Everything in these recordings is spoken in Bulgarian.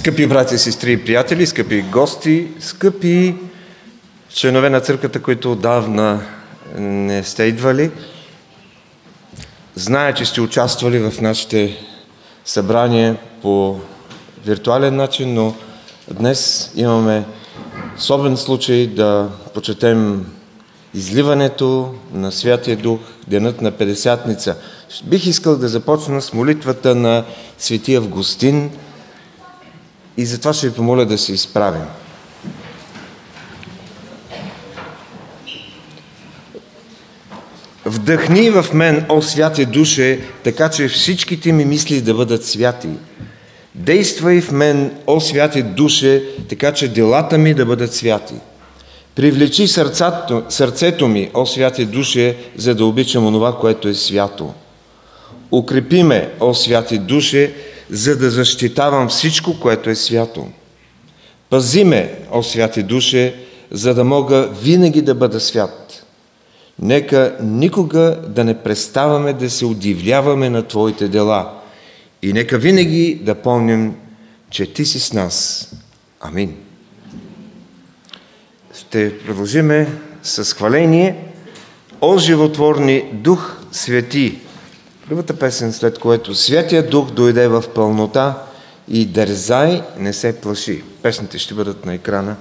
Скъпи брати, сестри и приятели, скъпи гости, скъпи членове на църквата, които отдавна не сте идвали, зная, че сте участвали в нашите събрания по виртуален начин, но днес имаме особен случай да почетем изливането на Святия Дух, денът на Педесятница. Бих искал да започна с молитвата на Светия Августин и затова ще ви помоля да се изправим. Вдъхни в мен, о святе душе, така че всичките ми мисли да бъдат святи. Действай в мен, о святе душе, така че делата ми да бъдат святи. Привлечи сърцето, сърцето ми, о святе душе, за да обичам онова, което е свято. Укрепи ме, о святе душе, за да защитавам всичко, което е свято. Пази ме, о святе душе, за да мога винаги да бъда свят. Нека никога да не преставаме да се удивляваме на Твоите дела и нека винаги да помним, че Ти си с нас. Амин. Ще продължиме с хваление. О животворни Дух Свети! Първата песен, след което Святия Дух дойде в пълнота и дързай не се плаши. Песните ще бъдат на екрана.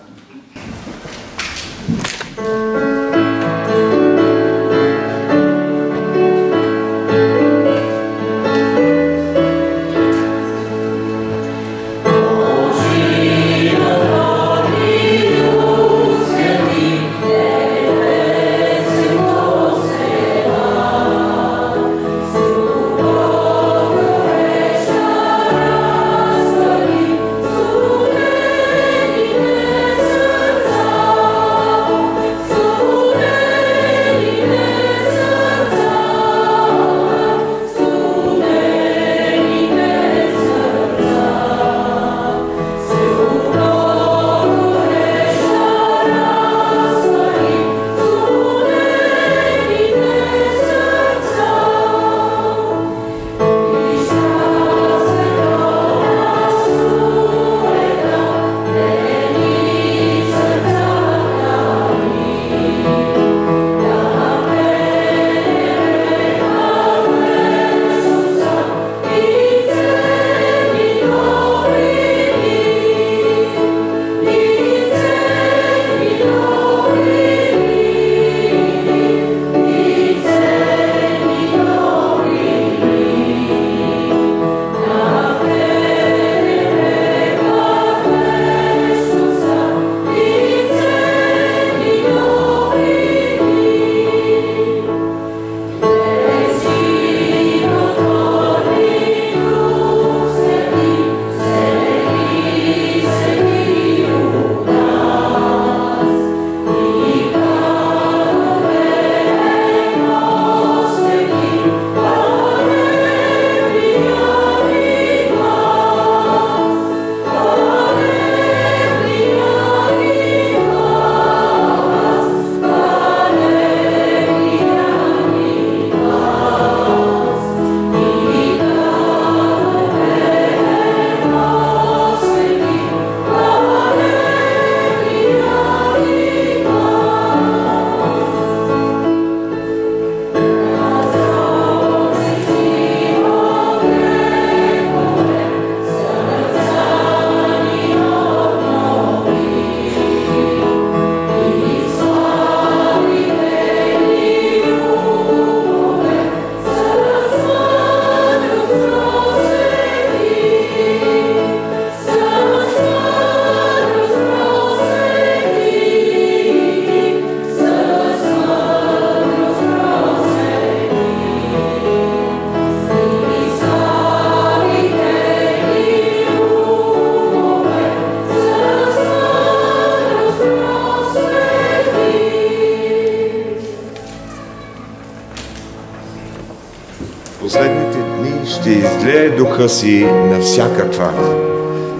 Духа си на всякаква.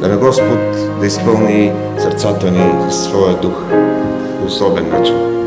Да на Господ да изпълни сърцата ни със своя дух по особен начин.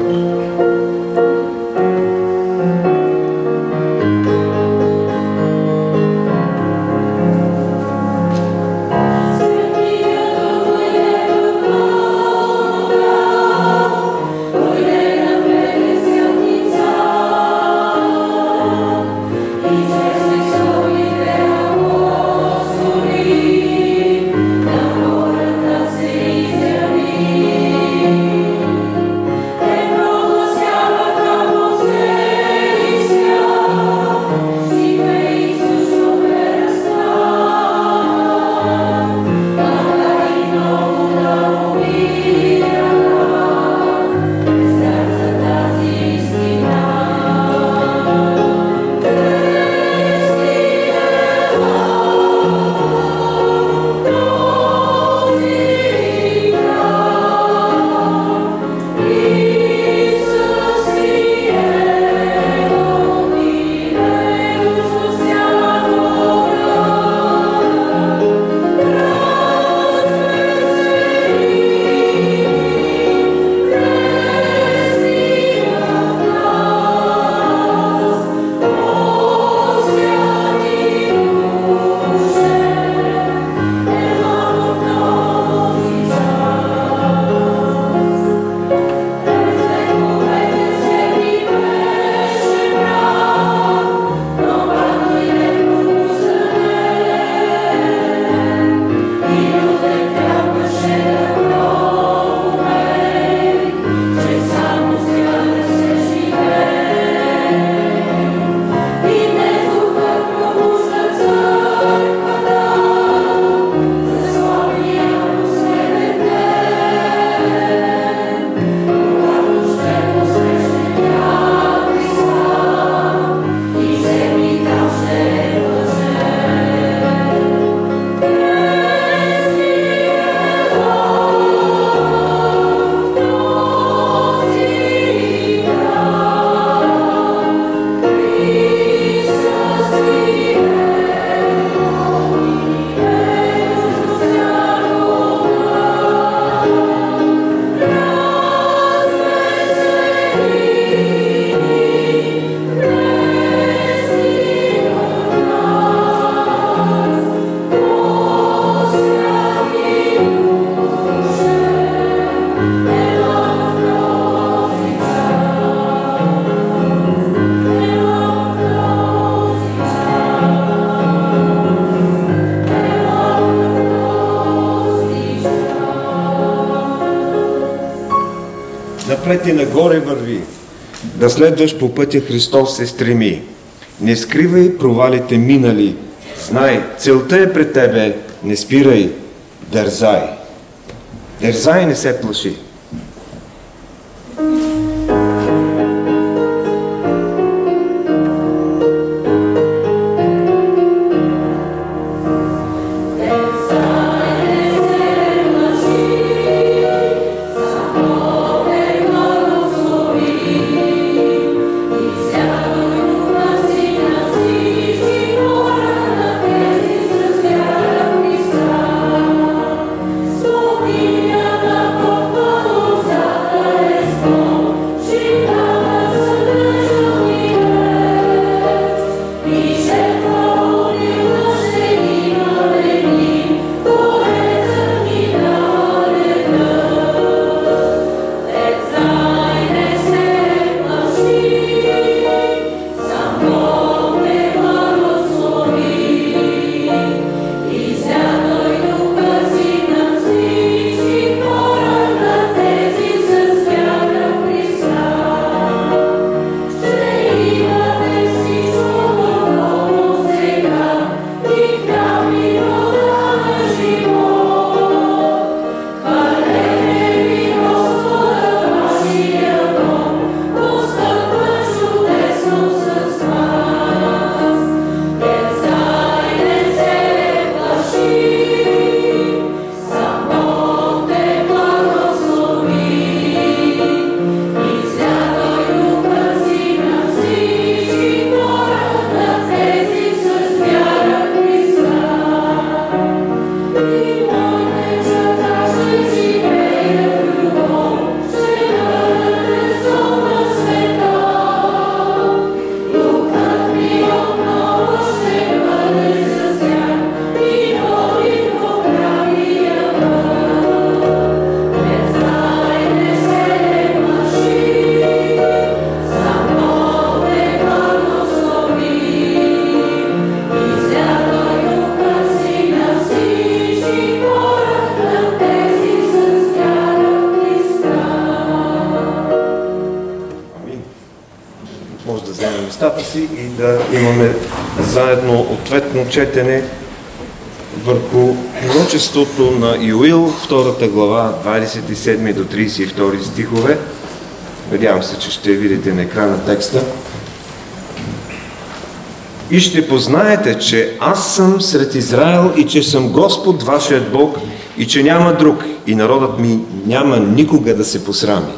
Да следваш по пътя Христос се стреми. Не скривай провалите минали. Знай, целта е пред тебе. Не спирай. Дързай. Дързай, не се плаши. Четене върху пророчеството на Юил, втората глава, 27 до 32 стихове. Надявам се, че ще видите на екрана текста. И ще познаете, че аз съм сред Израел и че съм Господ, вашият Бог, и че няма друг, и народът ми няма никога да се посрами.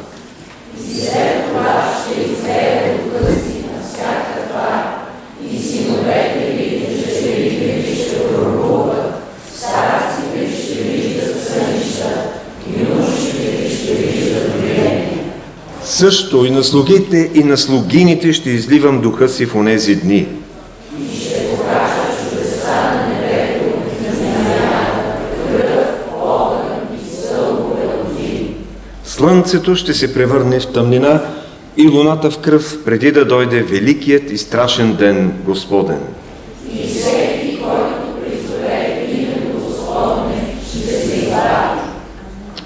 Също и на слугите и на слугините ще изливам духа си в онези дни. Слънцето ще се превърне в тъмнина и луната в кръв, преди да дойде великият и страшен ден Господен. И всеки, който призове името Господне, ще се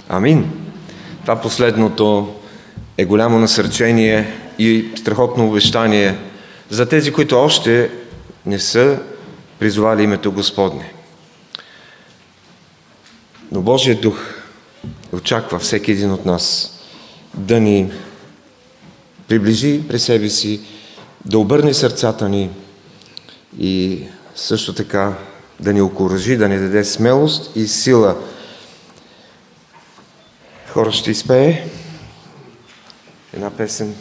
Амин. Това последното е голямо насърчение и страхотно обещание за тези, които още не са призовали името Господне. Но Божия дух очаква всеки един от нас да ни приближи при себе си, да обърне сърцата ни и също така да ни окоръжи, да ни даде смелост и сила. Хора ще изпее една песен.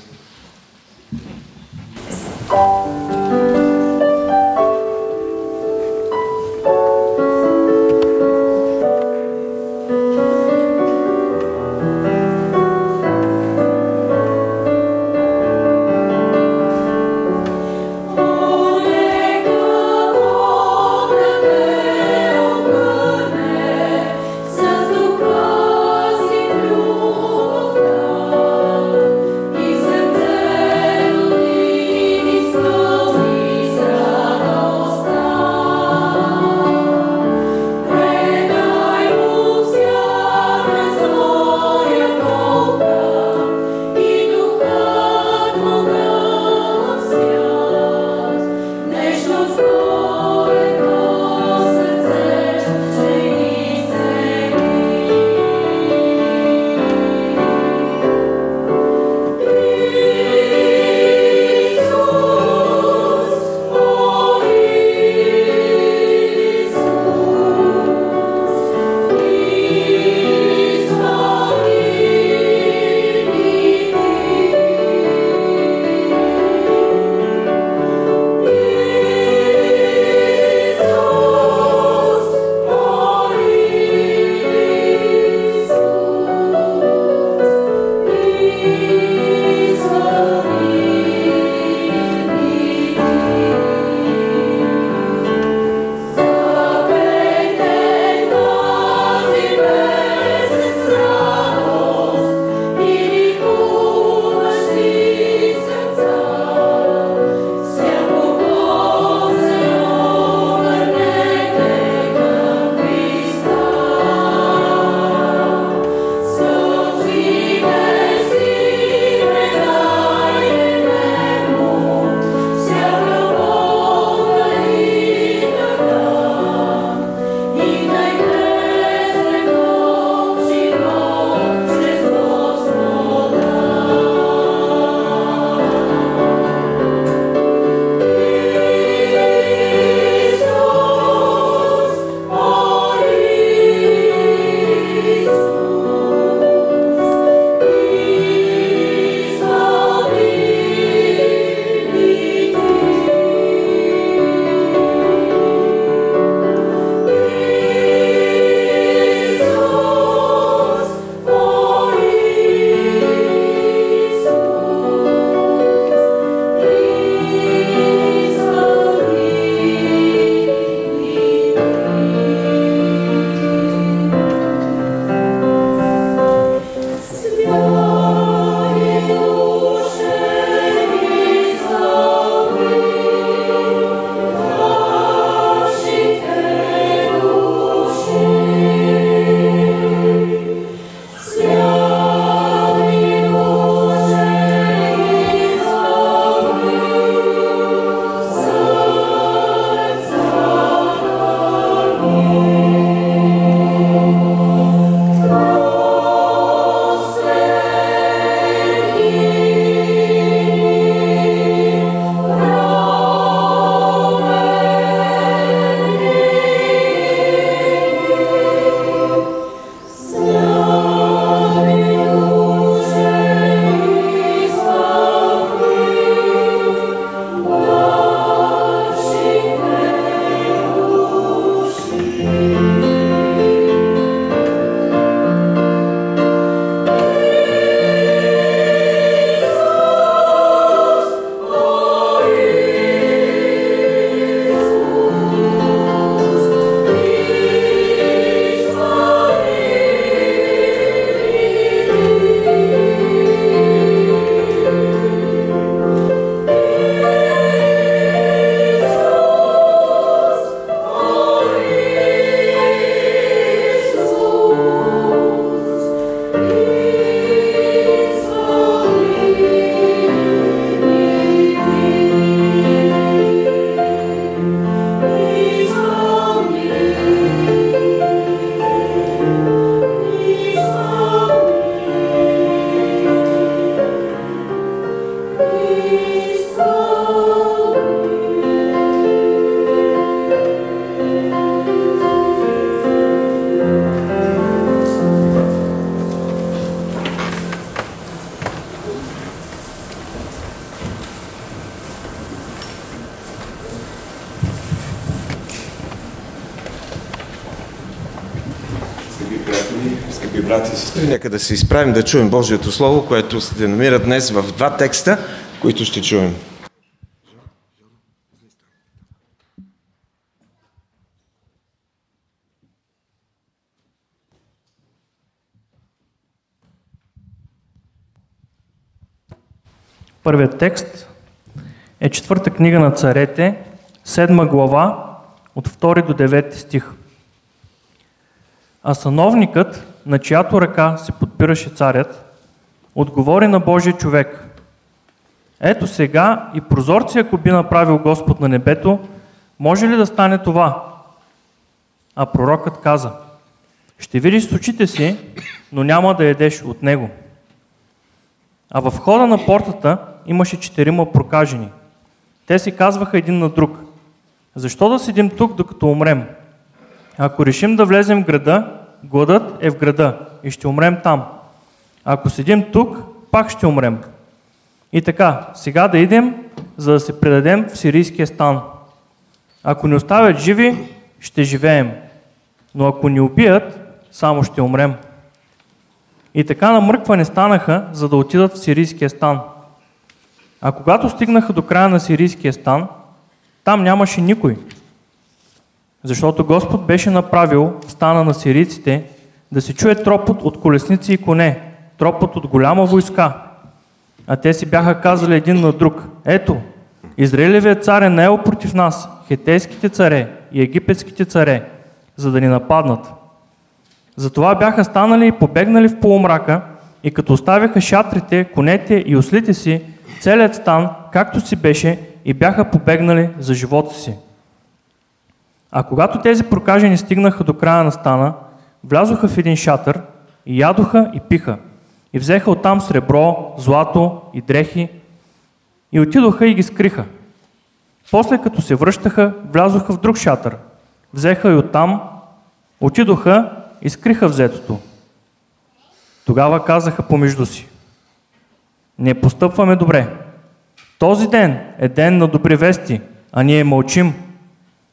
Нека да се изправим да чуем Божието Слово, което се намира днес в два текста, които ще чуем. Първият текст е четвърта книга на царете, седма глава, от 2 до 9 стих. А сановникът, на чиято ръка се подпираше царят, отговори на Божия човек. Ето сега и прозорци, ако би направил Господ на небето, може ли да стане това? А пророкът каза, ще видиш с очите си, но няма да едеш от него. А в входа на портата имаше четирима прокажени. Те си казваха един на друг, защо да седим тук, докато умрем? Ако решим да влезем в града, гладът е в града и ще умрем там. Ако седим тук, пак ще умрем. И така, сега да идем, за да се предадем в сирийския стан. Ако ни оставят живи, ще живеем. Но ако ни убият, само ще умрем. И така намъркване станаха, за да отидат в сирийския стан. А когато стигнаха до края на сирийския стан, там нямаше никой. Защото Господ беше направил стана на сирийците да се чуе тропот от колесници и коне, тропот от голяма войска. А те си бяха казали един на друг, ето, Израилевият цар е наел против нас, хетейските царе и египетските царе, за да ни нападнат. Затова бяха станали и побегнали в полумрака и като оставяха шатрите, конете и ослите си, целият стан, както си беше, и бяха побегнали за живота си. А когато тези прокажени стигнаха до края на стана, влязоха в един шатър и ядоха и пиха. И взеха оттам сребро, злато и дрехи и отидоха и ги скриха. После като се връщаха, влязоха в друг шатър. Взеха и оттам, отидоха и скриха взетото. Тогава казаха помежду си. Не постъпваме добре. Този ден е ден на добри вести, а ние мълчим.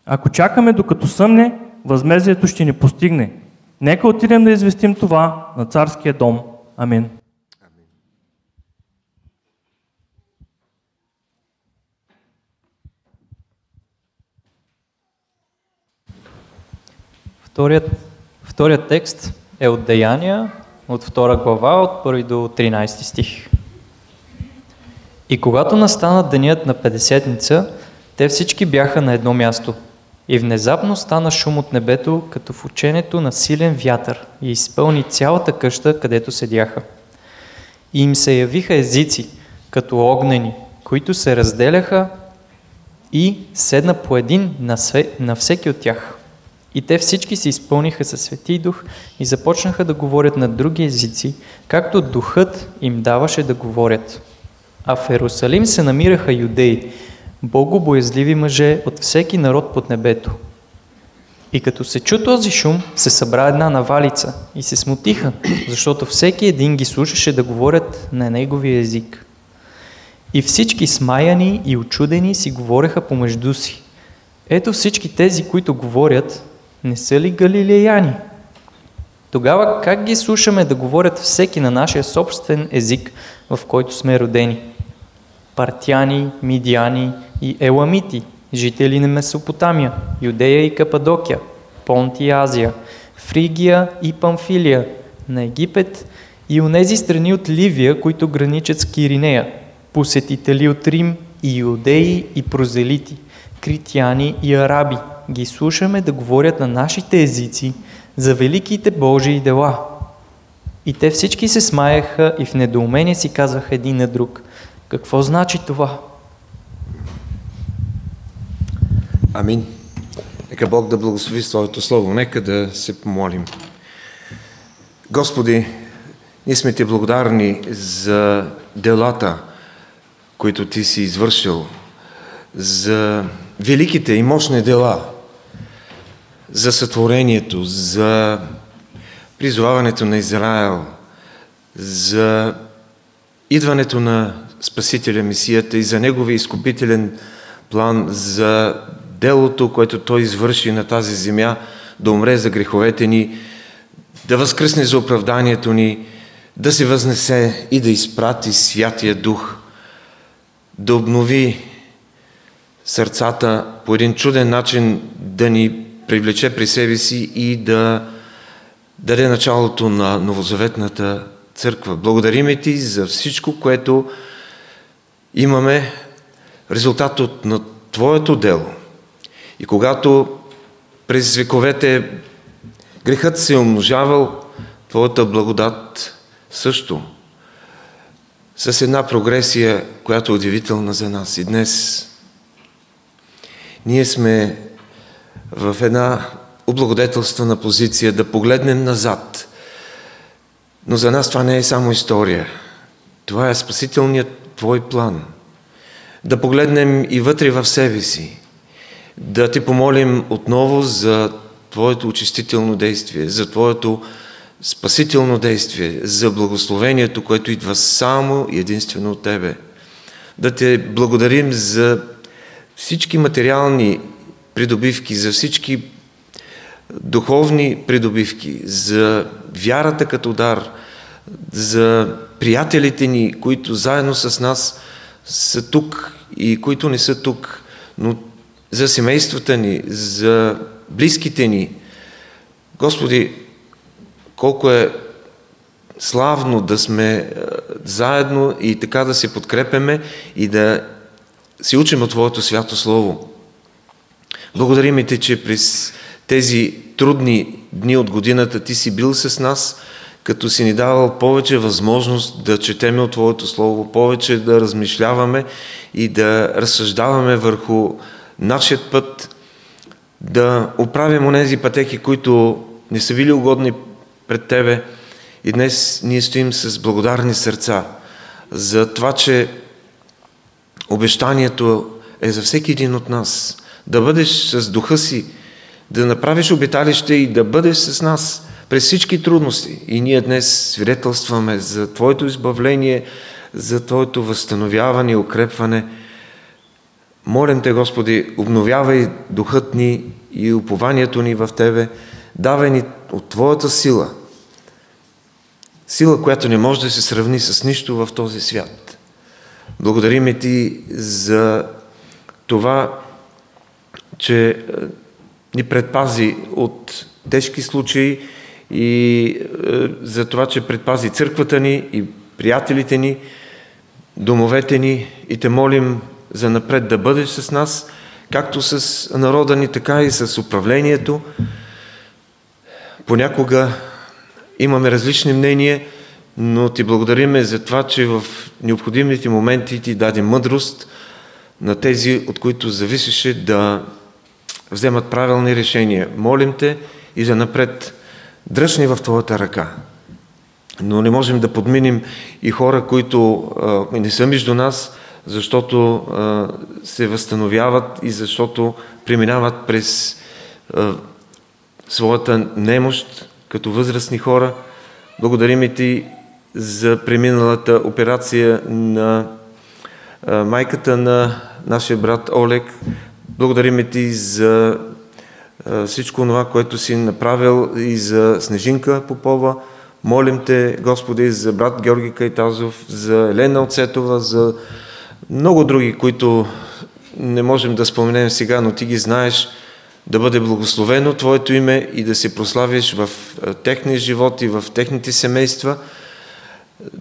Ако чакаме докато съмне, възмезието ще ни постигне. Нека отидем да известим това на царския дом. Амин. Вторият, вторият текст е от Деяния, от втора глава, от 1 до 13 стих. И когато настана денят на Педесетница, те всички бяха на едно място. И внезапно стана шум от небето, като в ученето на силен вятър и изпълни цялата къща, където седяха. И им се явиха езици, като огнени, които се разделяха и седна по един на, све, на всеки от тях. И те всички се изпълниха със Свети Дух и започнаха да говорят на други езици, както Духът им даваше да говорят. А в Ерусалим се намираха юдеи, богобоязливи мъже от всеки народ под небето. И като се чу този шум, се събра една навалица и се смутиха, защото всеки един ги слушаше да говорят на неговия език. И всички смаяни и очудени си говореха помежду си. Ето всички тези, които говорят, не са ли галилеяни? Тогава как ги слушаме да говорят всеки на нашия собствен език, в който сме родени? Партяни, Мидяни и Еламити, жители на Месопотамия, Юдея и Кападокия, Понт и Азия, Фригия и Памфилия, на Египет и онези страни от Ливия, които граничат с Киринея, посетители от Рим и юдеи и прозелити, критяни и араби. Ги слушаме да говорят на нашите езици за великите Божии дела. И те всички се смаяха и в недоумение си казваха един на друг – какво значи това? Амин. Нека Бог да благослови Своето Слово. Нека да се помолим. Господи, ние сме Ти благодарни за делата, които Ти си извършил, за великите и мощни дела, за сътворението, за призоваването на Израел, за идването на Спасителя, Месията и за Неговия изкупителен план, за делото, което Той извърши на тази земя, да умре за греховете ни, да възкръсне за оправданието ни, да се възнесе и да изпрати Святия Дух, да обнови сърцата по един чуден начин, да ни привлече при себе си и да даде началото на новозаветната църква. Благодариме ти за всичко, което имаме резултат от на Твоето дело. И когато през вековете грехът се е умножавал, Твоята благодат също. С една прогресия, която е удивителна за нас. И днес ние сме в една облагодетелствана позиция да погледнем назад. Но за нас това не е само история. Това е спасителният Твой план. Да погледнем и вътре в себе си. Да Ти помолим отново за Твоето очистително действие, за Твоето спасително действие, за благословението, което идва само и единствено от Тебе. Да Те благодарим за всички материални придобивки, за всички духовни придобивки, за вярата като дар, за приятелите ни, които заедно с нас са тук и които не са тук, но за семействата ни, за близките ни. Господи, колко е славно да сме заедно и така да се подкрепяме и да си учим от Твоето свято Слово. Благодарим Ти, че през тези трудни дни от годината Ти си бил с нас, като си ни давал повече възможност да четеме от Твоето Слово, повече да размишляваме и да разсъждаваме върху нашият път, да оправим онези пътеки, които не са били угодни пред Тебе. И днес ние стоим с благодарни сърца за това, че обещанието е за всеки един от нас. Да бъдеш с духа си, да направиш обиталище и да бъдеш с нас през всички трудности. И ние днес свидетелстваме за Твоето избавление, за Твоето възстановяване и укрепване. Молим Те, Господи, обновявай духът ни и упованието ни в Тебе, давай ни от Твоята сила. Сила, която не може да се сравни с нищо в този свят. Благодариме Ти за това, че е, ни предпази от тежки случаи и е, за това, че предпази църквата ни и приятелите ни, домовете ни и те молим за напред да бъдеш с нас, както с народа ни, така и с управлението. Понякога имаме различни мнения, но ти благодариме за това, че в необходимите моменти ти даде мъдрост на тези, от които зависеше да вземат правилни решения. Молим те и за напред дръжни в Твоята ръка. Но не можем да подминем и хора, които а, не са между нас, защото а, се възстановяват и защото преминават през а, своята немощ като възрастни хора. Благодарим и Ти за преминалата операция на майката на нашия брат Олег. Благодарим Ти за всичко това, което си направил и за Снежинка Попова. Молим Те, Господи, за брат Георги Кайтазов, за Елена Оцетова, за много други, които не можем да споменем сега, но Ти ги знаеш, да бъде благословено Твоето име и да се прославиш в техния живот и в техните семейства,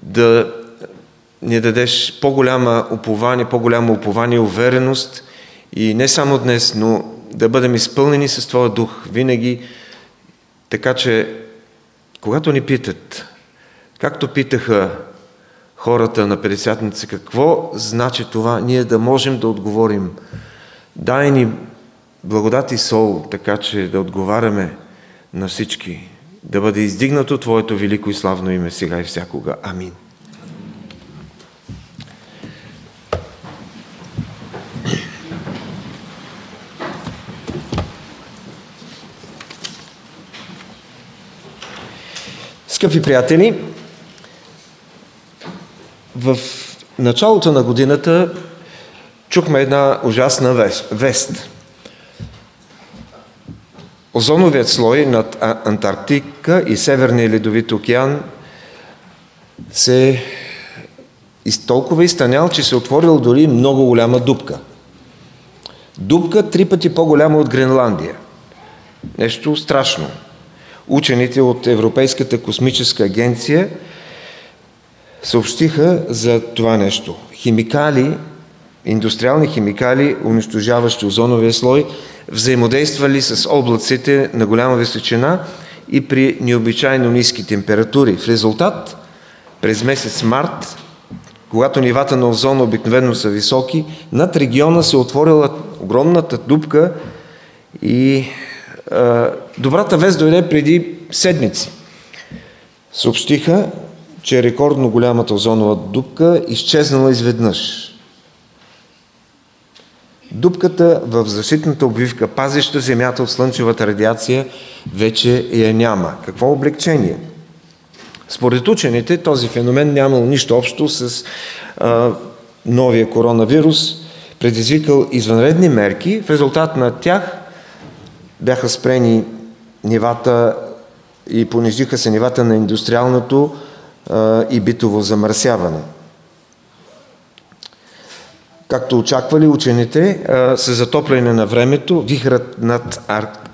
да ни дадеш по-голяма упование, по-голяма упование и увереност и не само днес, но да бъдем изпълнени с Твоя дух винаги, така че когато ни питат, както питаха хората на Петдесятница, какво значи това, ние да можем да отговорим. Дай ни благодат и сол, така че да отговаряме на всички, да бъде издигнато Твоето велико и славно име сега и всякога. Амин. Скъпи приятели, в началото на годината чухме една ужасна вест. Озоновият слой над Антарктика и Северния ледовит океан се толкова изтънял, че се отворил дори много голяма дупка. Дупка три пъти по-голяма от Гренландия. Нещо страшно. Учените от Европейската космическа агенция съобщиха за това нещо. Химикали, индустриални химикали, унищожаващи озоновия слой, взаимодействали с облаците на голяма височина и при необичайно ниски температури. В резултат, през месец март, когато нивата на озона обикновено са високи, над региона се отворила огромната дупка и добрата вест дойде преди седмици. Съобщиха, че рекордно голямата озонова дупка изчезнала изведнъж. Дупката в защитната обвивка, пазеща Земята от слънчевата радиация, вече я няма. Какво облегчение? Според учените този феномен нямал нищо общо с а, новия коронавирус, предизвикал извънредни мерки. В резултат на тях бяха спрени нивата и понижиха се нивата на индустриалното и битово замърсяване. Както очаквали учените, с затопляне на времето, вихрът над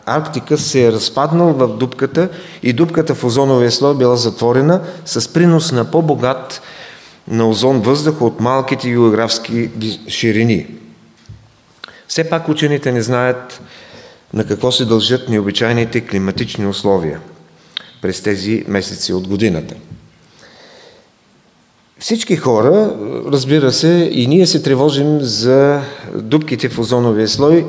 Арктика се е разпаднал в дупката и дупката в озоновия слой била затворена с принос на по-богат на озон въздух от малките географски ширини. Все пак учените не знаят на какво се дължат необичайните климатични условия през тези месеци от годината. Всички хора, разбира се, и ние се тревожим за дубките в озоновия слой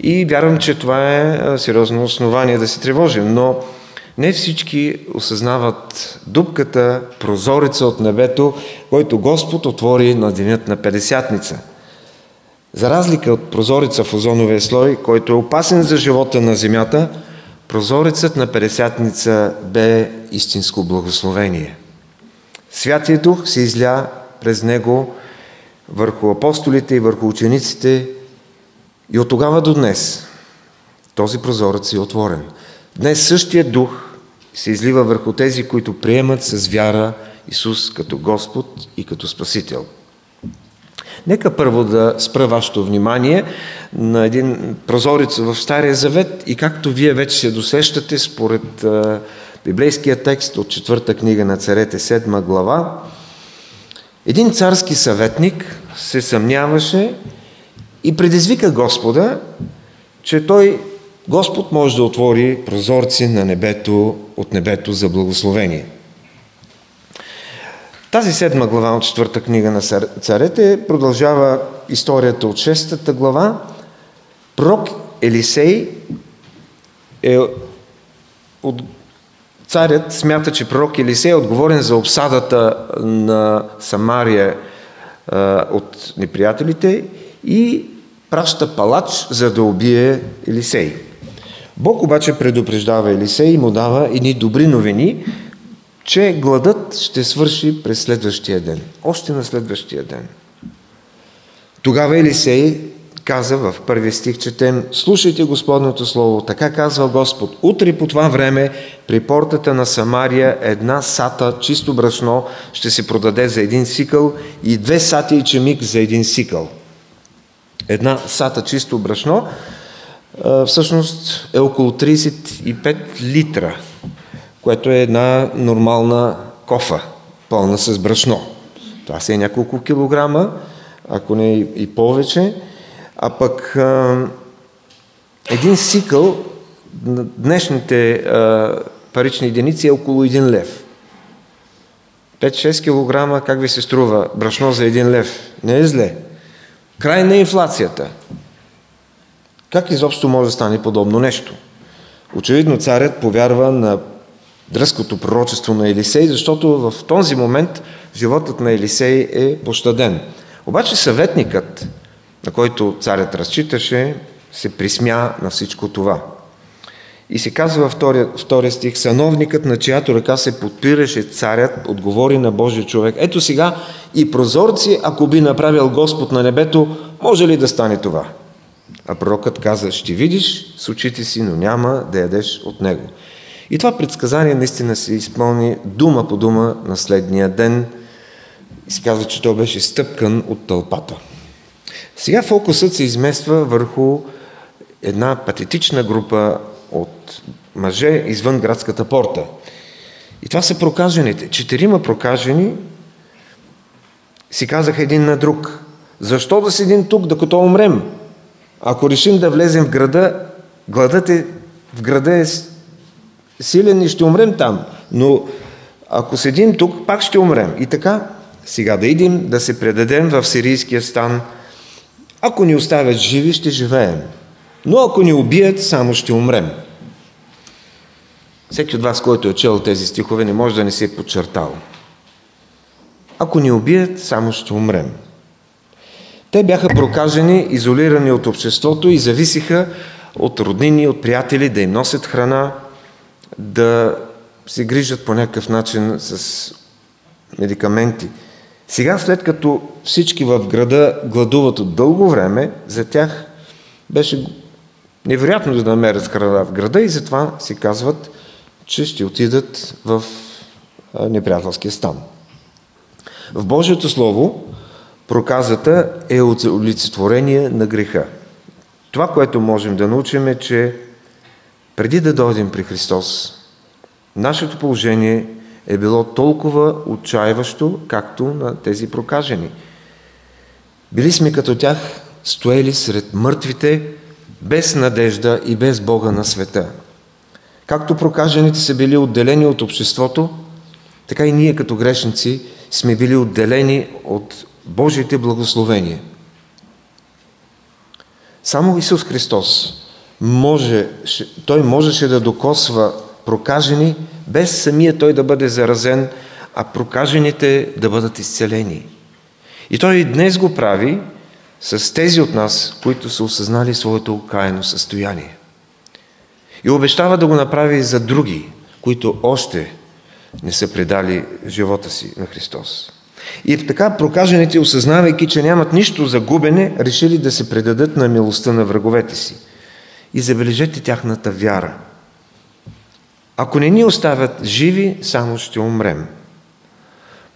и вярвам, че това е сериозно основание да се тревожим, но не всички осъзнават дупката, прозореца от небето, който Господ отвори на денят на Педесятница. За разлика от прозореца в озоновия слой, който е опасен за живота на земята, прозорецът на Педесятница бе истинско благословение – Святия Дух се изля през него върху апостолите и върху учениците и от тогава до днес този прозорец е отворен. Днес същия Дух се излива върху тези, които приемат с вяра Исус като Господ и като Спасител. Нека първо да спра вашето внимание на един прозорец в Стария Завет и както вие вече се досещате според библейския текст от четвърта книга на царете, седма глава, един царски съветник се съмняваше и предизвика Господа, че той, Господ може да отвори прозорци на небето, от небето за благословение. Тази седма глава от четвърта книга на царете продължава историята от шестата глава. Пророк Елисей е от Царят смята, че пророк Елисей е отговорен за обсадата на Самария от неприятелите и праща палач, за да убие Елисей. Бог обаче предупреждава Елисей и му дава едни добри новини, че гладът ще свърши през следващия ден. Още на следващия ден. Тогава Елисей каза в първи стих, четем, слушайте Господното Слово, така казва Господ, утре по това време при портата на Самария една сата чисто брашно ще се продаде за един сикъл и две сати и чемик за един сикъл. Една сата чисто брашно всъщност е около 35 литра, което е една нормална кофа, пълна с брашно. Това са е няколко килограма, ако не и повече. А пък един сикъл на днешните парични единици е около 1 лев. 5-6 кг, как ви се струва брашно за 1 лев? Не е зле. Край на инфлацията. Как изобщо може да стане подобно нещо? Очевидно царят повярва на дръзкото пророчество на Елисей, защото в този момент животът на Елисей е пощаден. Обаче съветникът на който царят разчиташе, се присмя на всичко това. И се казва във втория, втория стих, сановникът, на чиято ръка се подпираше царят, отговори на Божия човек. Ето сега и прозорци, ако би направил Господ на небето, може ли да стане това? А пророкът каза, ще видиш с очите си, но няма да ядеш от него. И това предсказание наистина се изпълни дума по дума на следния ден. И се казва, че той беше стъпкан от тълпата. Сега фокусът се измества върху една патетична група от мъже извън градската порта. И това са прокажените. Четирима прокажени си казаха един на друг. Защо да седим тук, докато умрем? Ако решим да влезем в града, гладът е, в града е силен и ще умрем там. Но ако седим тук, пак ще умрем. И така, сега да идем да се предадем в сирийския стан. Ако ни оставят живи, ще живеем. Но ако ни убият, само ще умрем. Всеки от вас, който е чел тези стихове, не може да не се е подчертал. Ако ни убият, само ще умрем. Те бяха прокажени, изолирани от обществото и зависиха от роднини, от приятели да им носят храна, да се грижат по някакъв начин с медикаменти. Сега, след като всички в града гладуват от дълго време, за тях беше невероятно да намерят храна в града и затова си казват, че ще отидат в неприятелския стан. В Божието Слово проказата е олицетворение на греха. Това, което можем да научим е, че преди да дойдем при Христос, нашето положение е било толкова отчаиващо, както на тези прокажени. Били сме като тях, стоели сред мъртвите, без надежда и без Бога на света. Както прокажените са били отделени от обществото, така и ние като грешници сме били отделени от Божиите благословения. Само Исус Христос може, той можеше да докосва прокажени, без самия той да бъде заразен, а прокажените да бъдат изцелени. И той и днес го прави с тези от нас, които са осъзнали своето окаяно състояние. И обещава да го направи и за други, които още не са предали живота си на Христос. И така прокажените, осъзнавайки, че нямат нищо за губене, решили да се предадат на милостта на враговете си. И забележете тяхната вяра. Ако не ни оставят живи, само ще умрем.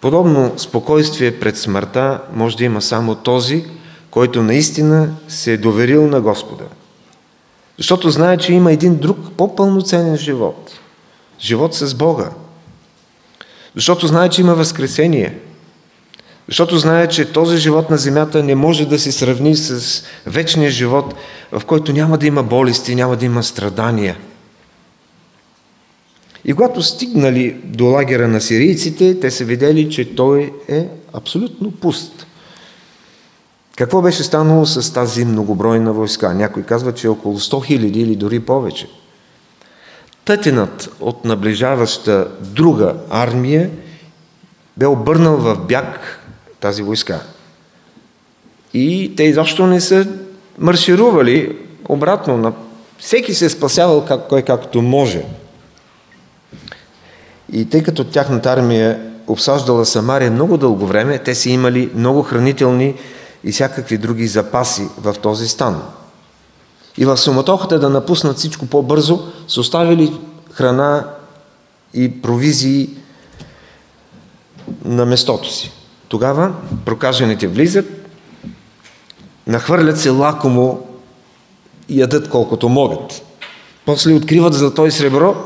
Подобно спокойствие пред смъртта може да има само този, който наистина се е доверил на Господа. Защото знае, че има един друг по-пълноценен живот. Живот с Бога. Защото знае, че има възкресение. Защото знае, че този живот на земята не може да се сравни с вечния живот, в който няма да има болести, няма да има страдания. И когато стигнали до лагера на сирийците, те са видели, че той е абсолютно пуст. Какво беше станало с тази многобройна войска? Някой казва, че е около 100 хиляди или дори повече. Тътенът от наближаваща друга армия бе обърнал в бяг тази войска. И те изобщо не са марширували обратно. На... Всеки се е спасявал как, кой както може. И тъй като тяхната армия обсаждала Самария много дълго време, те си имали много хранителни и всякакви други запаси в този стан. И в суматохата да напуснат всичко по-бързо, са оставили храна и провизии на местото си. Тогава прокажените влизат, нахвърлят се лакомо и ядат колкото могат. После откриват злато и сребро,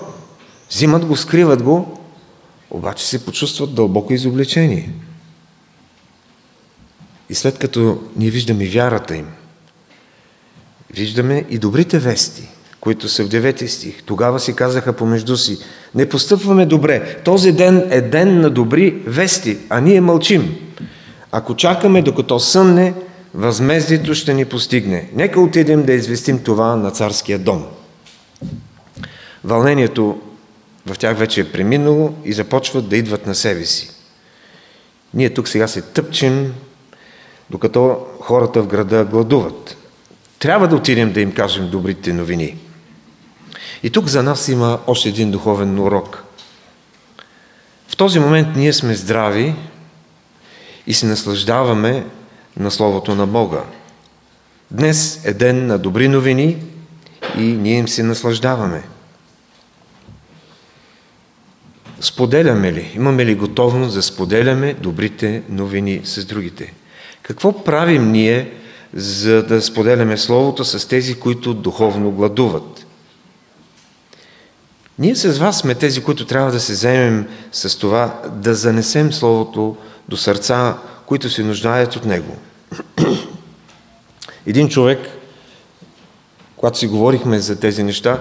взимат го, скриват го, обаче се почувстват дълбоко изобличение. И след като ние виждаме вярата им, виждаме и добрите вести, които са в 9 стих. Тогава си казаха помежду си, не постъпваме добре. Този ден е ден на добри вести, а ние мълчим. Ако чакаме докато сънне, възмездието ще ни постигне. Нека отидем да известим това на царския дом. Вълнението в тях вече е преминало и започват да идват на себе си. Ние тук сега се тъпчем, докато хората в града гладуват. Трябва да отидем да им кажем добрите новини. И тук за нас има още един духовен урок. В този момент ние сме здрави и се наслаждаваме на Словото на Бога. Днес е ден на добри новини и ние им се наслаждаваме. Споделяме ли? Имаме ли готовност да споделяме добрите новини с другите? Какво правим ние, за да споделяме Словото с тези, които духовно гладуват? Ние с вас сме тези, които трябва да се заемем с това да занесем Словото до сърца, които се нуждаят от него. Един човек, когато си говорихме за тези неща,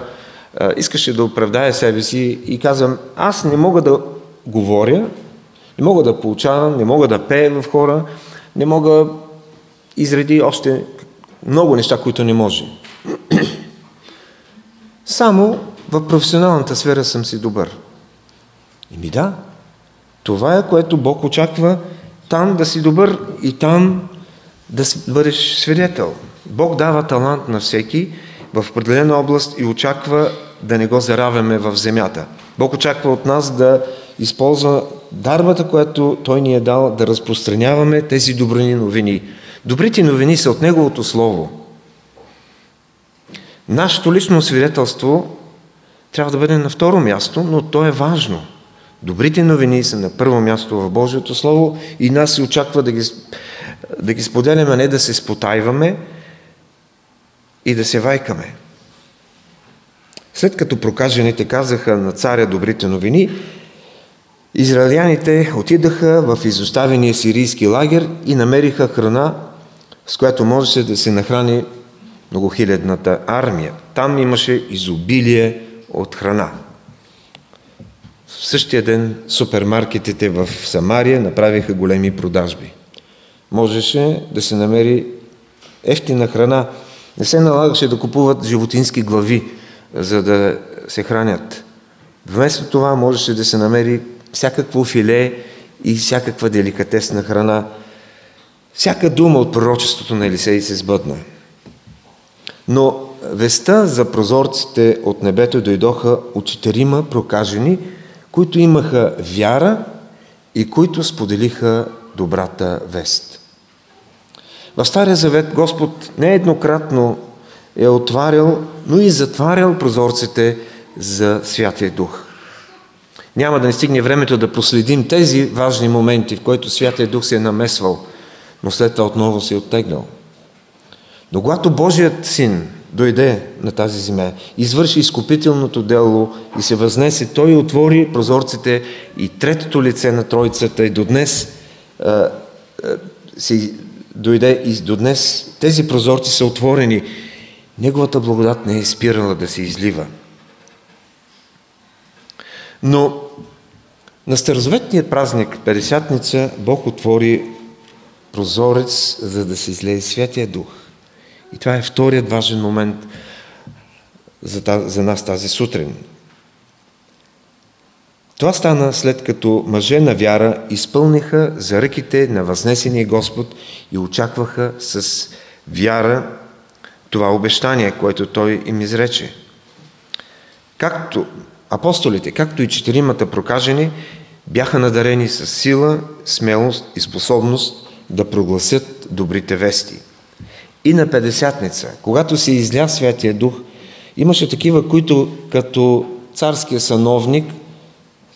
искаше да оправдае себе си и казвам, аз не мога да говоря, не мога да получавам, не мога да пея в хора, не мога изреди още много неща, които не може. Само в професионалната сфера съм си добър. И ми да, това е което Бог очаква там да си добър и там да бъдеш свидетел. Бог дава талант на всеки в определена област и очаква да не го заравяме в земята. Бог очаква от нас да използва дарбата, която Той ни е дал, да разпространяваме тези добрини новини. Добрите новини са от Неговото Слово. Нашето лично свидетелство трябва да бъде на второ място, но то е важно. Добрите новини са на първо място в Божието Слово и нас се очаква да ги, да ги споделяме, не да се спотайваме и да се вайкаме. След като прокажените казаха на царя добрите новини, израеляните отидаха в изоставения сирийски лагер и намериха храна, с която можеше да се нахрани многохилядната армия. Там имаше изобилие от храна. В същия ден супермаркетите в Самария направиха големи продажби. Можеше да се намери ефтина храна. Не се налагаше да купуват животински глави, за да се хранят. Вместо това можеше да се намери всякакво филе и всякаква деликатесна храна. Всяка дума от пророчеството на Елисей се сбъдна. Но веста за прозорците от небето дойдоха от четирима прокажени, които имаха вяра и които споделиха добрата вест. В Стария Завет Господ нееднократно е отварял, но и затварял прозорците за Святия Дух. Няма да не стигне времето да проследим тези важни моменти, в които Святия Дух се е намесвал, но след това отново се е оттеглял. Но когато Божият син дойде на тази земя, извърши изкупителното дело и се възнесе, той отвори прозорците и третото лице на Тройцата и до днес а, а, си дойде и до днес тези прозорци са отворени. Неговата благодат не е спирала да се излива. Но на старозаветният празник, Педесятница, Бог отвори прозорец, за да се излее Святия Дух. И това е вторият важен момент за, тази, за нас тази сутрин. Това стана след като мъже на вяра изпълниха за ръките на възнесения Господ и очакваха с вяра това обещание, което Той им изрече. Както апостолите, както и четиримата прокажени, бяха надарени с сила, смелост и способност да прогласят добрите вести – и на Педесятница, когато се изля Святия Дух, имаше такива, които като царския сановник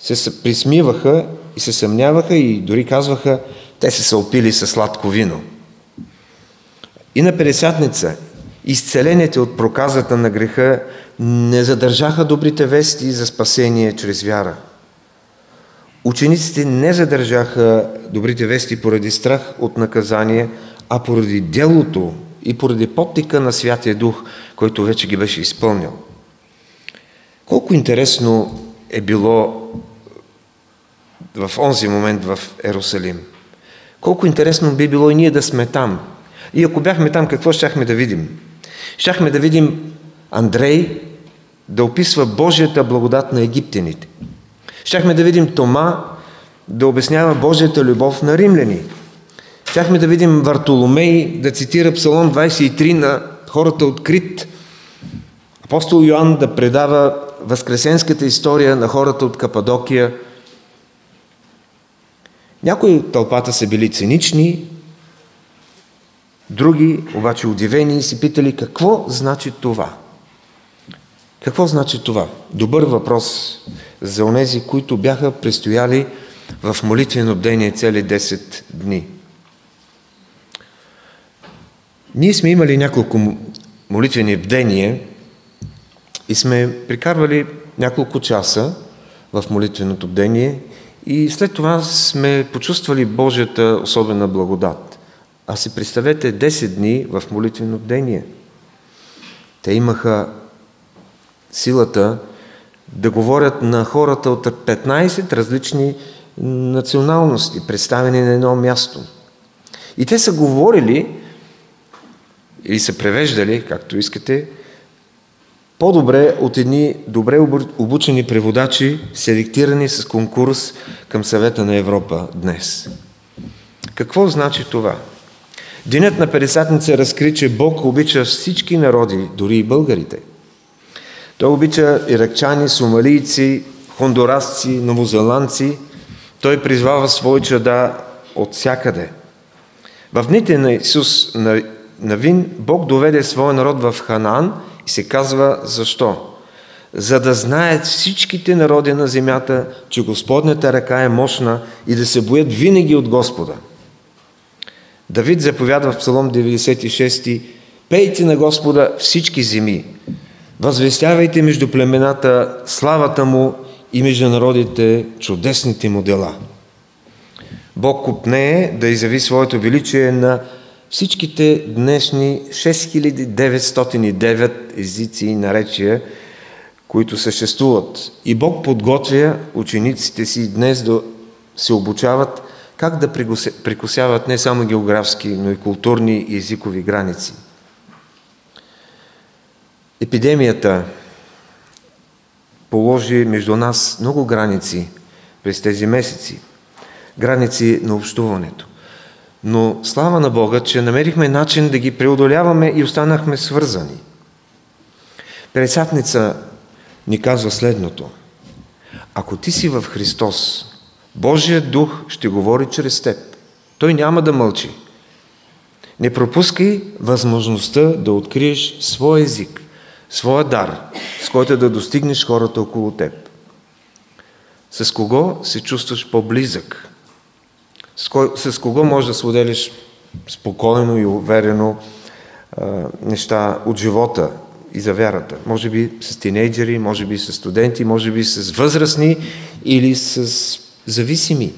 се присмиваха и се съмняваха и дори казваха, те се са опили със сладко вино. И на Педесятница, изцелените от проказата на греха не задържаха добрите вести за спасение чрез вяра. Учениците не задържаха добрите вести поради страх от наказание, а поради делото и поради подтика на Святия Дух, който вече ги беше изпълнил. Колко интересно е било в онзи момент в Ерусалим. Колко интересно би било и ние да сме там. И ако бяхме там, какво щяхме да видим? Щяхме да видим Андрей да описва Божията благодат на египтяните. Щяхме да видим Тома да обяснява Божията любов на римляни. Щяхме да видим Вартоломей да цитира Псалом 23 на хората от Крит. Апостол Йоанн да предава възкресенската история на хората от Кападокия. Някои от тълпата са били цинични, Други, обаче удивени, си питали какво значи това. Какво значи това? Добър въпрос за онези, които бяха престояли в молитвено бдение цели 10 дни. Ние сме имали няколко молитвени бдения и сме прикарвали няколко часа в молитвеното бдение и след това сме почувствали Божията особена благодат. А си представете 10 дни в молитвено бдение. Те имаха силата да говорят на хората от 15 различни националности, представени на едно място. И те са говорили или са превеждали, както искате, по-добре от едни добре обучени преводачи, селектирани с конкурс към съвета на Европа днес. Какво значи това? Денят на Педесатница разкри, че Бог обича всички народи, дори и българите. Той обича иракчани, сомалийци, хондурасци, новозеландци. Той призвава свои чада от всякъде. В дните на Исус на, на Вин Бог доведе своя народ в Ханаан и се казва защо? За да знаят всичките народи на земята, че Господнята ръка е мощна и да се боят винаги от Господа. Давид заповядва в Псалом 96 Пейте на Господа всички земи, възвестявайте между племената славата Му и между народите чудесните Му дела. Бог купнее да изяви своето величие на всичките днешни 6909 езици и наречия, които съществуват. И Бог подготвя учениците си днес да се обучават как да прекусяват не само географски, но и културни и езикови граници. Епидемията положи между нас много граници през тези месеци. Граници на общуването. Но слава на Бога, че намерихме начин да ги преодоляваме и останахме свързани. Пересатница ни казва следното. Ако ти си в Христос, Божият дух ще говори чрез теб. Той няма да мълчи. Не пропускай възможността да откриеш своя език, своя дар, с който да достигнеш хората около теб. С кого се чувстваш по-близък? С, кой, с кого можеш да споделиш спокойно и уверено а, неща от живота и за вярата? Може би с тинейджери, може би с студенти, може би с възрастни или с зависими.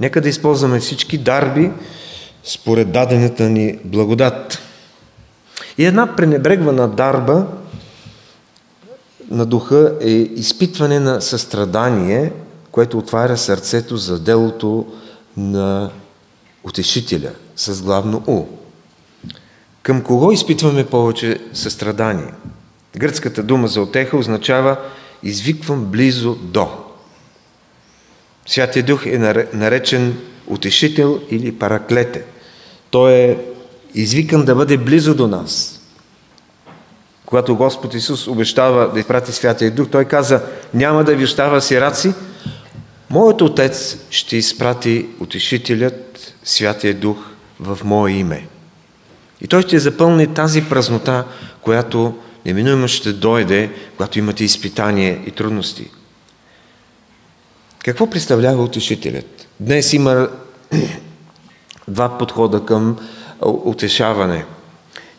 Нека да използваме всички дарби според дадената ни благодат. И една пренебрегвана дарба на духа е изпитване на състрадание, което отваря сърцето за делото на утешителя с главно У. Към кого изпитваме повече състрадание? Гръцката дума за отеха означава извиквам близо до. Святия Дух е наречен утешител или параклете. Той е извикан да бъде близо до нас. Когато Господ Исус обещава да изпрати Святия Дух, Той каза, няма да ви остава сираци, Моят Отец ще изпрати утешителят Святия Дух в Мое име. И Той ще запълни тази празнота, която неминуемо ще дойде, когато имате изпитания и трудности. Какво представлява утешителят? Днес има два подхода към утешаване.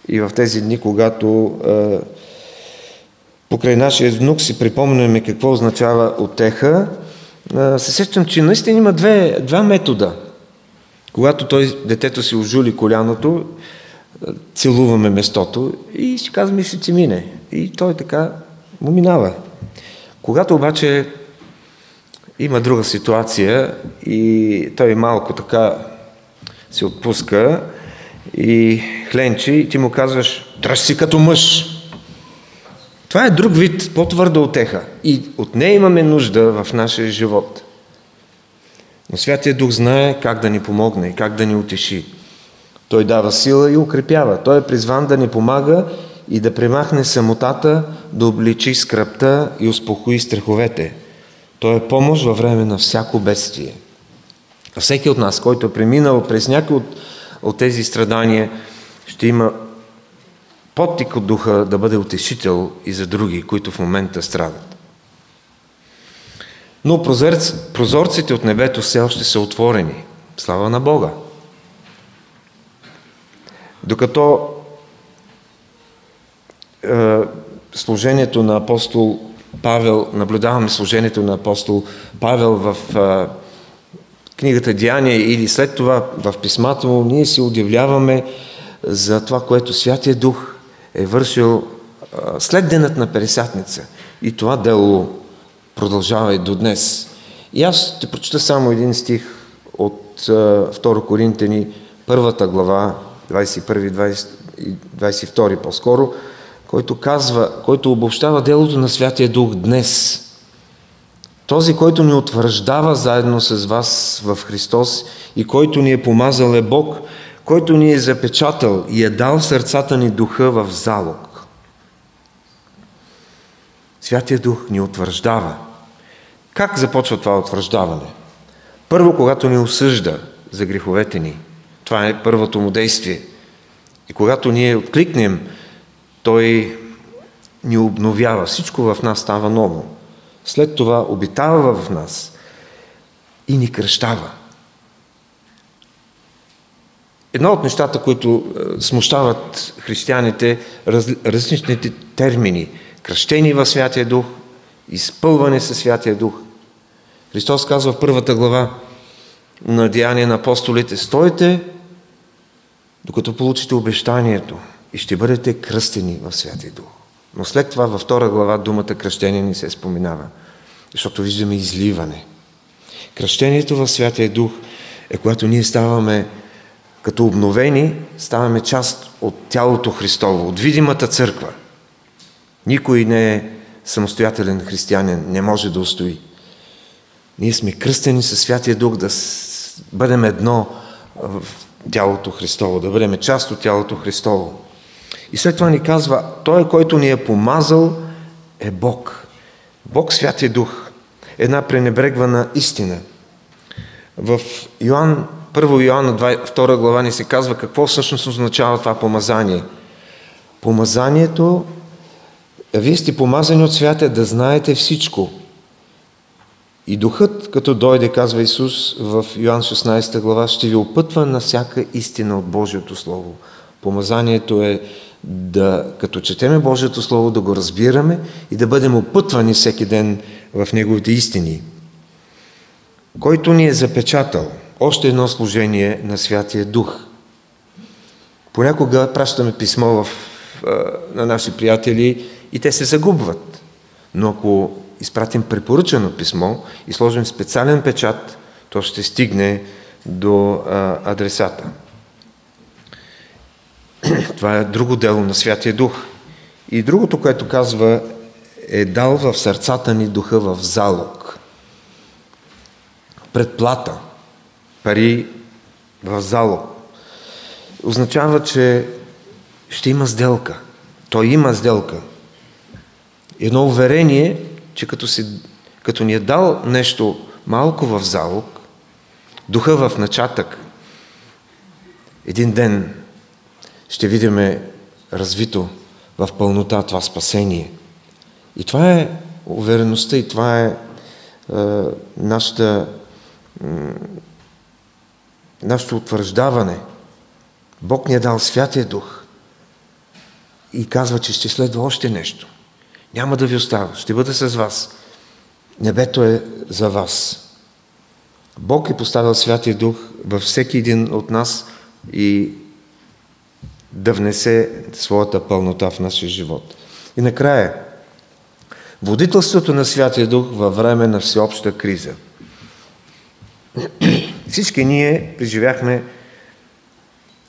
И в тези дни, когато покрай нашия внук си припомняме какво означава отеха, се сещам, че наистина има две, два метода. Когато той, детето си ожули коляното, целуваме местото и ще казваме, ще ти мине. И той така му минава. Когато обаче има друга ситуация и той малко така се отпуска и хленчи и ти му казваш, дръж си като мъж. Това е друг вид, по-твърда отеха. И от нея имаме нужда в нашия живот. Но Святия Дух знае как да ни помогне и как да ни утеши. Той дава сила и укрепява. Той е призван да ни помага и да премахне самотата, да обличи скръпта и успокои страховете. Той е помощ във време на всяко бедствие. Всеки от нас, който е преминал през някой от от тези страдания, ще има подтик от духа да бъде утешител и за други, които в момента страдат. Но прозорците от небето все още са отворени. Слава на Бога! Докато е, служението на апостол Павел, наблюдаваме служението на апостол Павел в е, книгата Деяния или след това в писмата му, ние се удивляваме за това, което Святия Дух е вършил след денът на Пересятница. И това дело продължава и до днес. И аз ще прочета само един стих от 2 Коринтени, първата глава, 21 и 22 по-скоро, който казва, който обобщава делото на Святия Дух днес. Този, който ни утвърждава заедно с вас в Христос и който ни е помазал е Бог, който ни е запечатал и е дал сърцата ни духа в залог. Святия Дух ни утвърждава. Как започва това утвърждаване? Първо, когато ни осъжда за греховете ни. Това е първото му действие. И когато ние откликнем, той ни обновява. Всичко в нас става ново. След това обитава в нас и ни кръщава. Едно от нещата, които е, смущават християните, раз, различните термини. Кръщени в Святия Дух, изпълване със Святия Дух. Христос казва в първата глава на Деяния на апостолите, стойте, докато получите обещанието и ще бъдете кръстени в Святия Дух. Но след това във втора глава думата кръщение ни се споменава, защото виждаме изливане. Кръщението в Святия Дух е когато ние ставаме като обновени, ставаме част от тялото Христово, от видимата църква. Никой не е самостоятелен християнин, не може да устои. Ние сме кръстени със Святия Дух да бъдем едно в тялото Христово, да бъдем част от тялото Христово. И след това ни казва, Той, който ни е помазал, е Бог. Бог Святия Дух. Една пренебрегвана истина. В Йоанн, 1 Йоанна 2 глава ни се казва какво всъщност означава това помазание. Помазанието, вие сте помазани от свята да знаете всичко. И Духът, като дойде, казва Исус в Йоанн 16 глава, ще ви опътва на всяка истина от Божието Слово. Помазанието е да, като четеме Божието Слово, да го разбираме и да бъдем опътвани всеки ден в Неговите истини. Който ни е запечатал още едно служение на Святия Дух. Понякога пращаме писмо в, на наши приятели и те се загубват. Но ако изпратим препоръчано писмо и сложим специален печат, то ще стигне до адресата. Това е друго дело на Святия Дух. И другото, което казва, е дал в сърцата ни духа в залог. Предплата. Пари в залог. Означава, че ще има сделка. Той има сделка. Едно уверение, че като, си, като ни е дал нещо малко в залог, духа в начатък, един ден ще видим развито в пълнота това спасение. И това е увереността и това е, е нашата, е, нашето утвърждаване. Бог ни е дал Святия Дух и казва, че ще следва още нещо. Няма да ви остава, ще бъда с вас. Небето е за вас. Бог е поставил Святия Дух във всеки един от нас и да внесе своята пълнота в нашия живот. И накрая, водителството на Святия Дух във време на всеобща криза. Всички ние преживяхме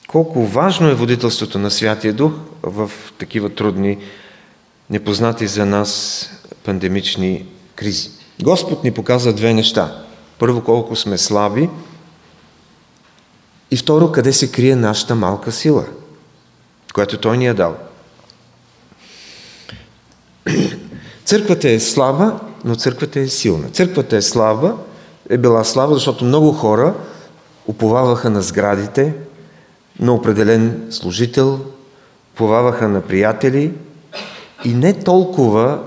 колко важно е водителството на Святия Дух в такива трудни, непознати за нас пандемични кризи. Господ ни показва две неща. Първо, колко сме слаби и второ, къде се крие нашата малка сила – което Той ни е дал. Църквата е слаба, но църквата е силна. Църквата е слаба, е била слаба, защото много хора уповаваха на сградите, на определен служител, плававаха на приятели и не толкова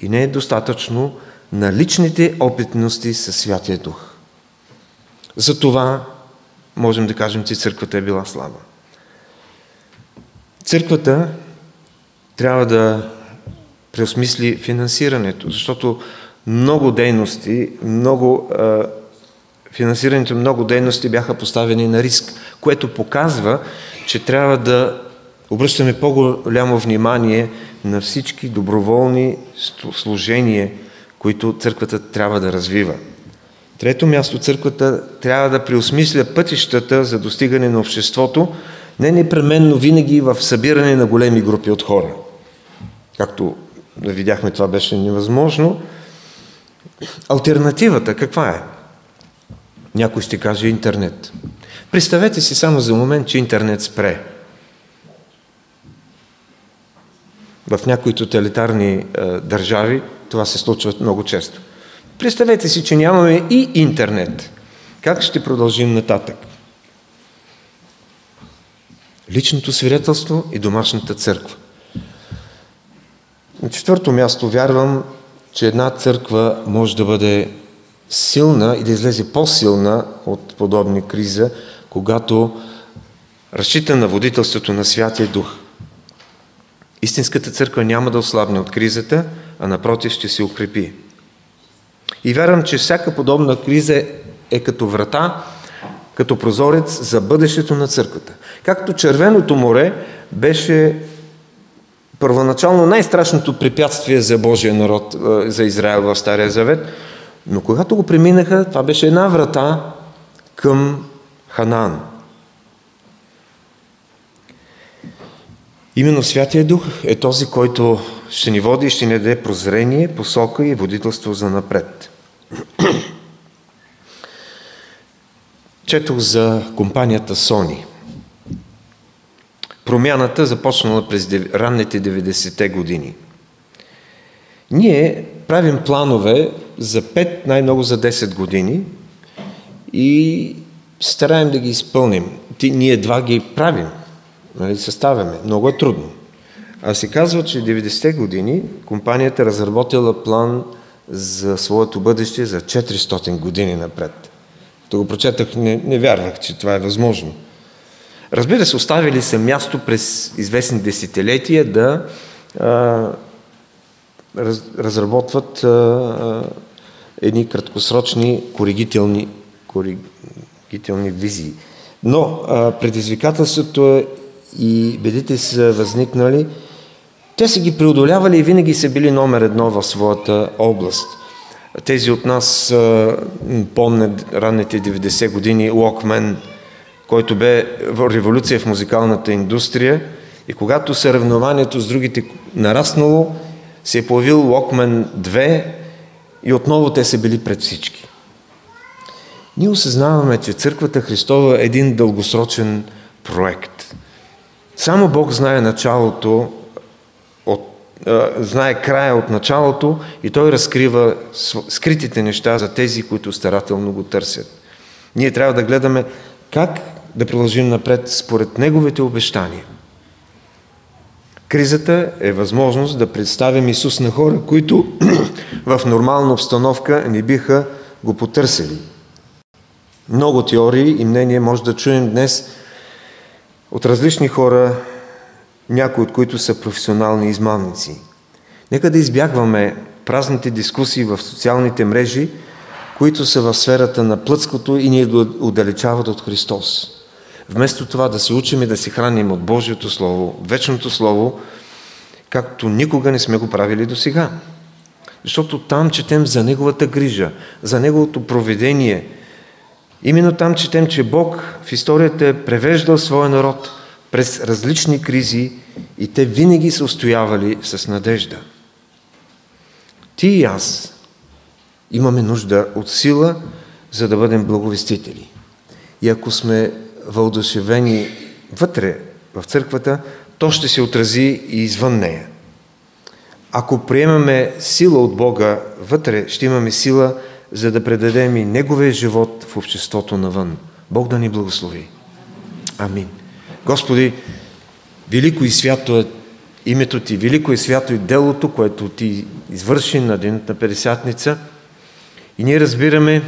и не е достатъчно на личните опитности със Святия Дух. Затова можем да кажем, че църквата е била слаба. Църквата трябва да преосмисли финансирането, защото много дейности, много, финансирането много дейности бяха поставени на риск, което показва, че трябва да обръщаме по-голямо внимание на всички доброволни служения, които църквата трябва да развива. Трето място, църквата трябва да преосмисля пътищата за достигане на обществото, не непременно винаги в събиране на големи групи от хора. Както видяхме, това беше невъзможно. Альтернативата каква е? Някой ще каже интернет. Представете си само за момент, че интернет спре. В някои тоталитарни е, държави това се случва много често. Представете си, че нямаме и интернет. Как ще продължим нататък? Личното свидетелство и домашната църква. На четвърто място вярвам, че една църква може да бъде силна и да излезе по-силна от подобни криза, когато разчита на водителството на Святия Дух. Истинската църква няма да ослабне от кризата, а напротив ще се укрепи. И вярвам, че всяка подобна криза е като врата, като прозорец за бъдещето на църквата. Както Червеното море беше първоначално най-страшното препятствие за Божия народ, е, за Израел в Стария Завет, но когато го преминаха, това беше една врата към Ханаан. Именно Святия Дух е този, който ще ни води и ще ни даде прозрение, посока и водителство за напред. Четох за компанията Sony. Промяната започнала през ранните 90-те години. Ние правим планове за 5, най-много за 10 години и стараем да ги изпълним. Ти, ние два ги правим, нали, съставяме. Много е трудно. А се казва, че 90-те години компанията разработила план за своето бъдеще за 400 години напред. То го прочетах, не, не вярвах, че това е възможно. Разбира се, оставили се място през известни десетилетия да а, раз, разработват а, а, едни краткосрочни коригителни, коригителни визии. Но а, предизвикателството е и бедите са възникнали те са ги преодолявали и винаги са били номер едно в своята област. Тези от нас помнят ранните 90 години Локмен, който бе революция в музикалната индустрия и когато съревнованието с другите нараснало, се е появил Локмен 2 и отново те са били пред всички. Ние осъзнаваме, че Църквата Христова е един дългосрочен проект. Само Бог знае началото знае края от началото и той разкрива скритите неща за тези, които старателно го търсят. Ние трябва да гледаме как да продължим напред според неговите обещания. Кризата е възможност да представим Исус на хора, които в нормална обстановка не биха го потърсили. Много теории и мнения може да чуем днес от различни хора, някои от които са професионални измамници. Нека да избягваме празните дискусии в социалните мрежи, които са в сферата на плътското и ни отдалечават от Христос. Вместо това да се учим и да се храним от Божието Слово, вечното Слово, както никога не сме го правили до сега. Защото там четем за Неговата грижа, за Неговото проведение. Именно там четем, че Бог в историята е превеждал своя народ – през различни кризи и те винаги са устоявали с надежда. Ти и аз имаме нужда от сила, за да бъдем благовестители. И ако сме въодушевени вътре в църквата, то ще се отрази и извън нея. Ако приемаме сила от Бога вътре, ще имаме сила, за да предадем и Неговия живот в обществото навън. Бог да ни благослови. Амин. Господи, велико и свято е името Ти, велико и свято и делото, което Ти извърши на ден на Педесятница. И ние разбираме,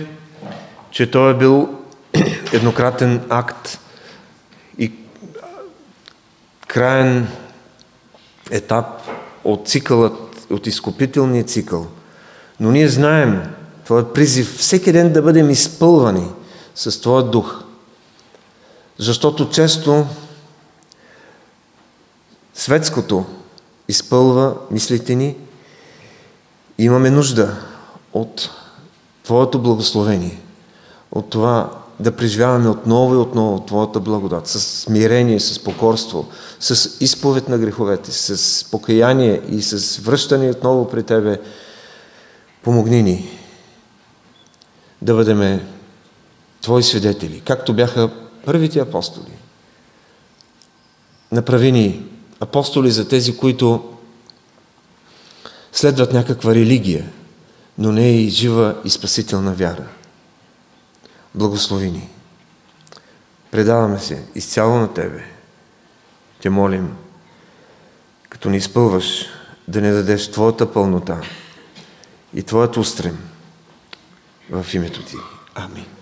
че той е бил еднократен акт и краен етап от цикълът, от изкупителния цикъл. Но ние знаем, Твоят призив всеки ден да бъдем изпълвани с Твоя дух. Защото често светското изпълва мислите ни имаме нужда от Твоето благословение, от това да преживяваме отново и отново Твоята благодат, с смирение, с покорство, с изповед на греховете, с покаяние и с връщане отново при Тебе. Помогни ни да бъдем Твои свидетели, както бяха първите апостоли. Направи ни апостоли за тези, които следват някаква религия, но не и жива и спасителна вяра. Благослови ни. Предаваме се изцяло на Тебе. Те молим, като ни изпълваш, да не дадеш Твоята пълнота и Твоят устрем в името Ти. Амин.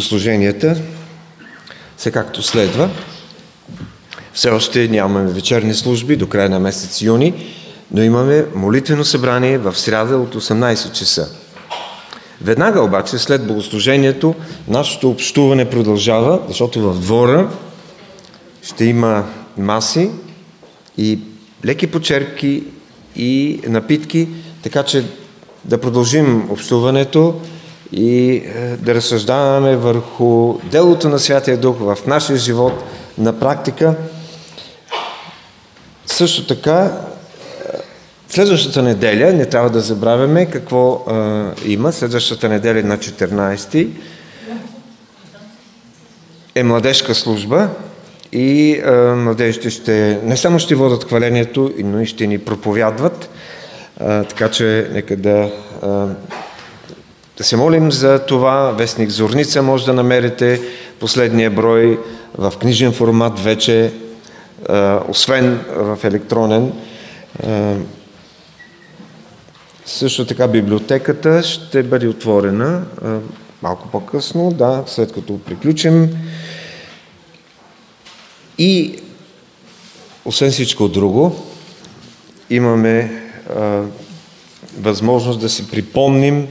Богослуженията се както следва. Все още нямаме вечерни служби до края на месец юни, но имаме молитвено събрание в сряда от 18 часа. Веднага обаче, след богослужението, нашето общуване продължава, защото в двора ще има маси и леки почерпки и напитки, така че да продължим общуването и е, да разсъждаваме върху делото на Святия Дух в нашия живот на практика. Също така, следващата неделя, не трябва да забравяме какво а, има, следващата неделя на 14 е младежка служба и а, младежите ще не само ще водят хвалението, но и ще ни проповядват. А, така че нека да, а, да се молим за това. Вестник Зорница може да намерите последния брой в книжен формат вече, а, освен в електронен. А, също така библиотеката ще бъде отворена а, малко по-късно, да, след като приключим. И освен всичко друго, имаме а, възможност да си припомним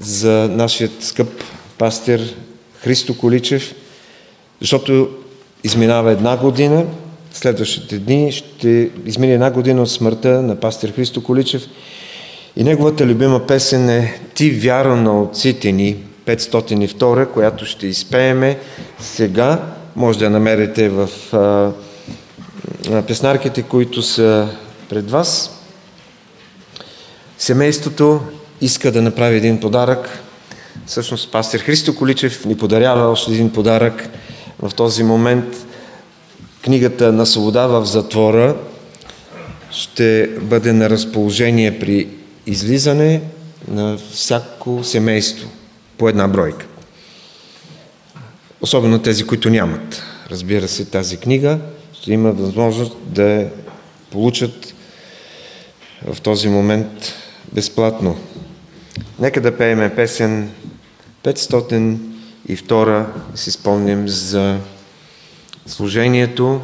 за нашия скъп пастир Христо Количев, защото изминава една година, следващите дни ще измине една година от смъртта на пастир Христо Количев и неговата любима песен е Ти вяра на отците ни, 502, която ще изпееме сега. Може да я намерите в песнарките, които са пред вас. Семейството иска да направи един подарък. Всъщност пастир Христо Количев ни подарява още един подарък в този момент. Книгата на свобода в затвора ще бъде на разположение при излизане на всяко семейство по една бройка. Особено тези, които нямат. Разбира се, тази книга ще има възможност да получат в този момент безплатно. Нека да пееме песен 502 и си спомним за служението,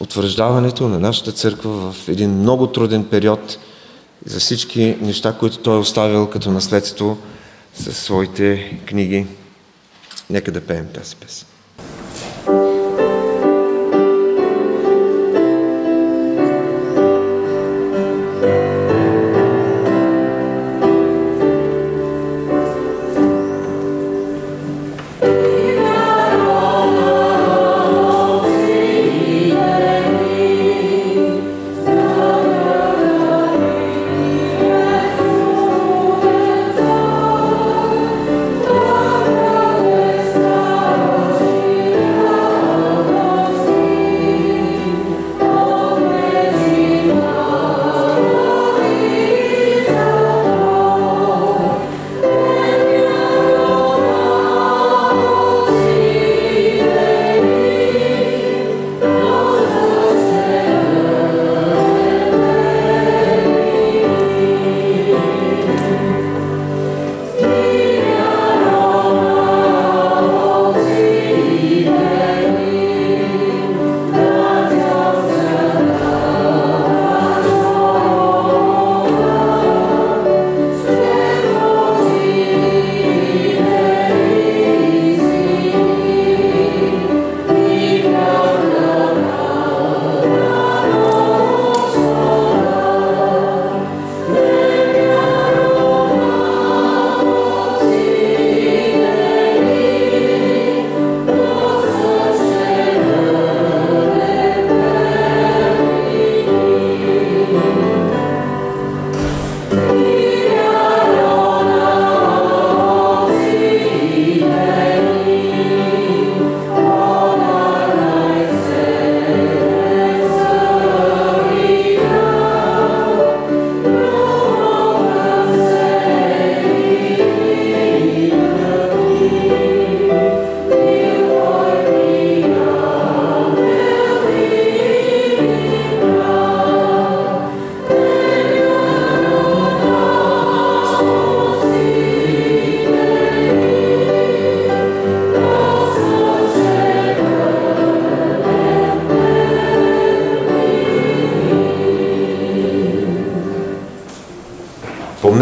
утвърждаването на нашата църква в един много труден период за всички неща, които той е оставил като наследство със своите книги. Нека да пеем тази песен.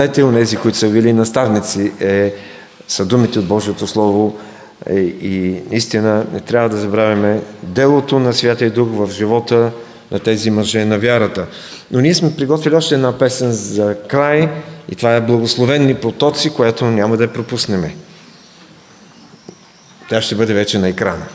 Помнете, онези, които са били наставници, е, са думите от Божието Слово е, и наистина не трябва да забравяме делото на Святия Дух в живота на тези мъже на вярата. Но ние сме приготвили още една песен за край и това е Благословенни потоци, която няма да я пропуснем. Тя ще бъде вече на екрана.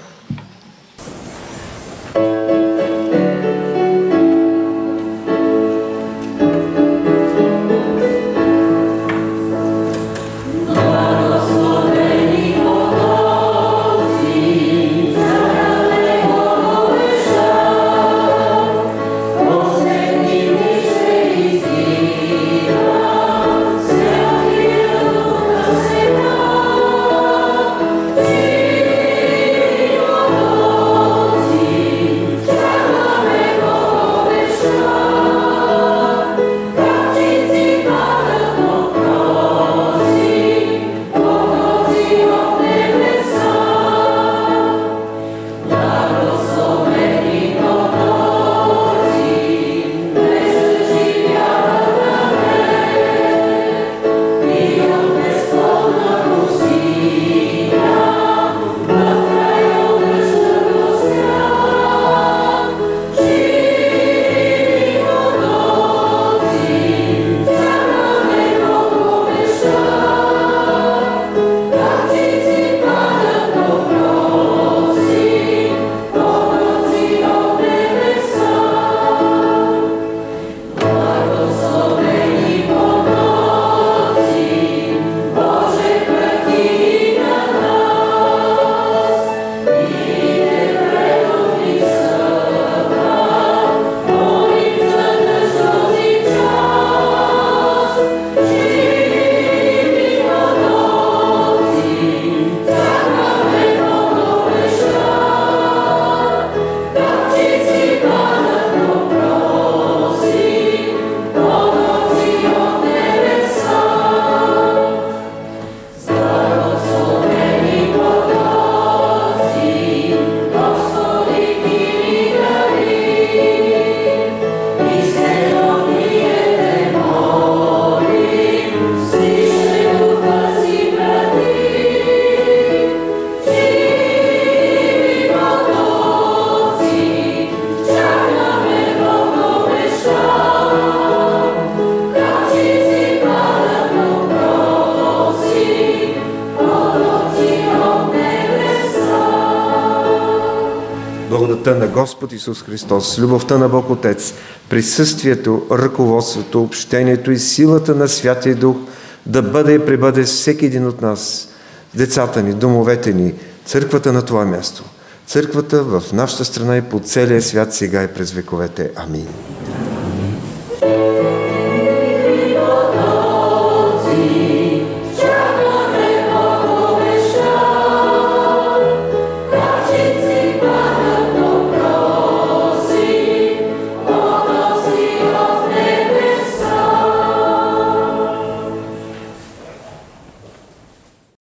Господ Исус Христос, любовта на Бог Отец, присъствието, ръководството, общението и силата на Святия Дух да бъде и пребъде всеки един от нас, децата ни, домовете ни, църквата на това място, църквата в нашата страна и по целия свят сега и през вековете. Амин.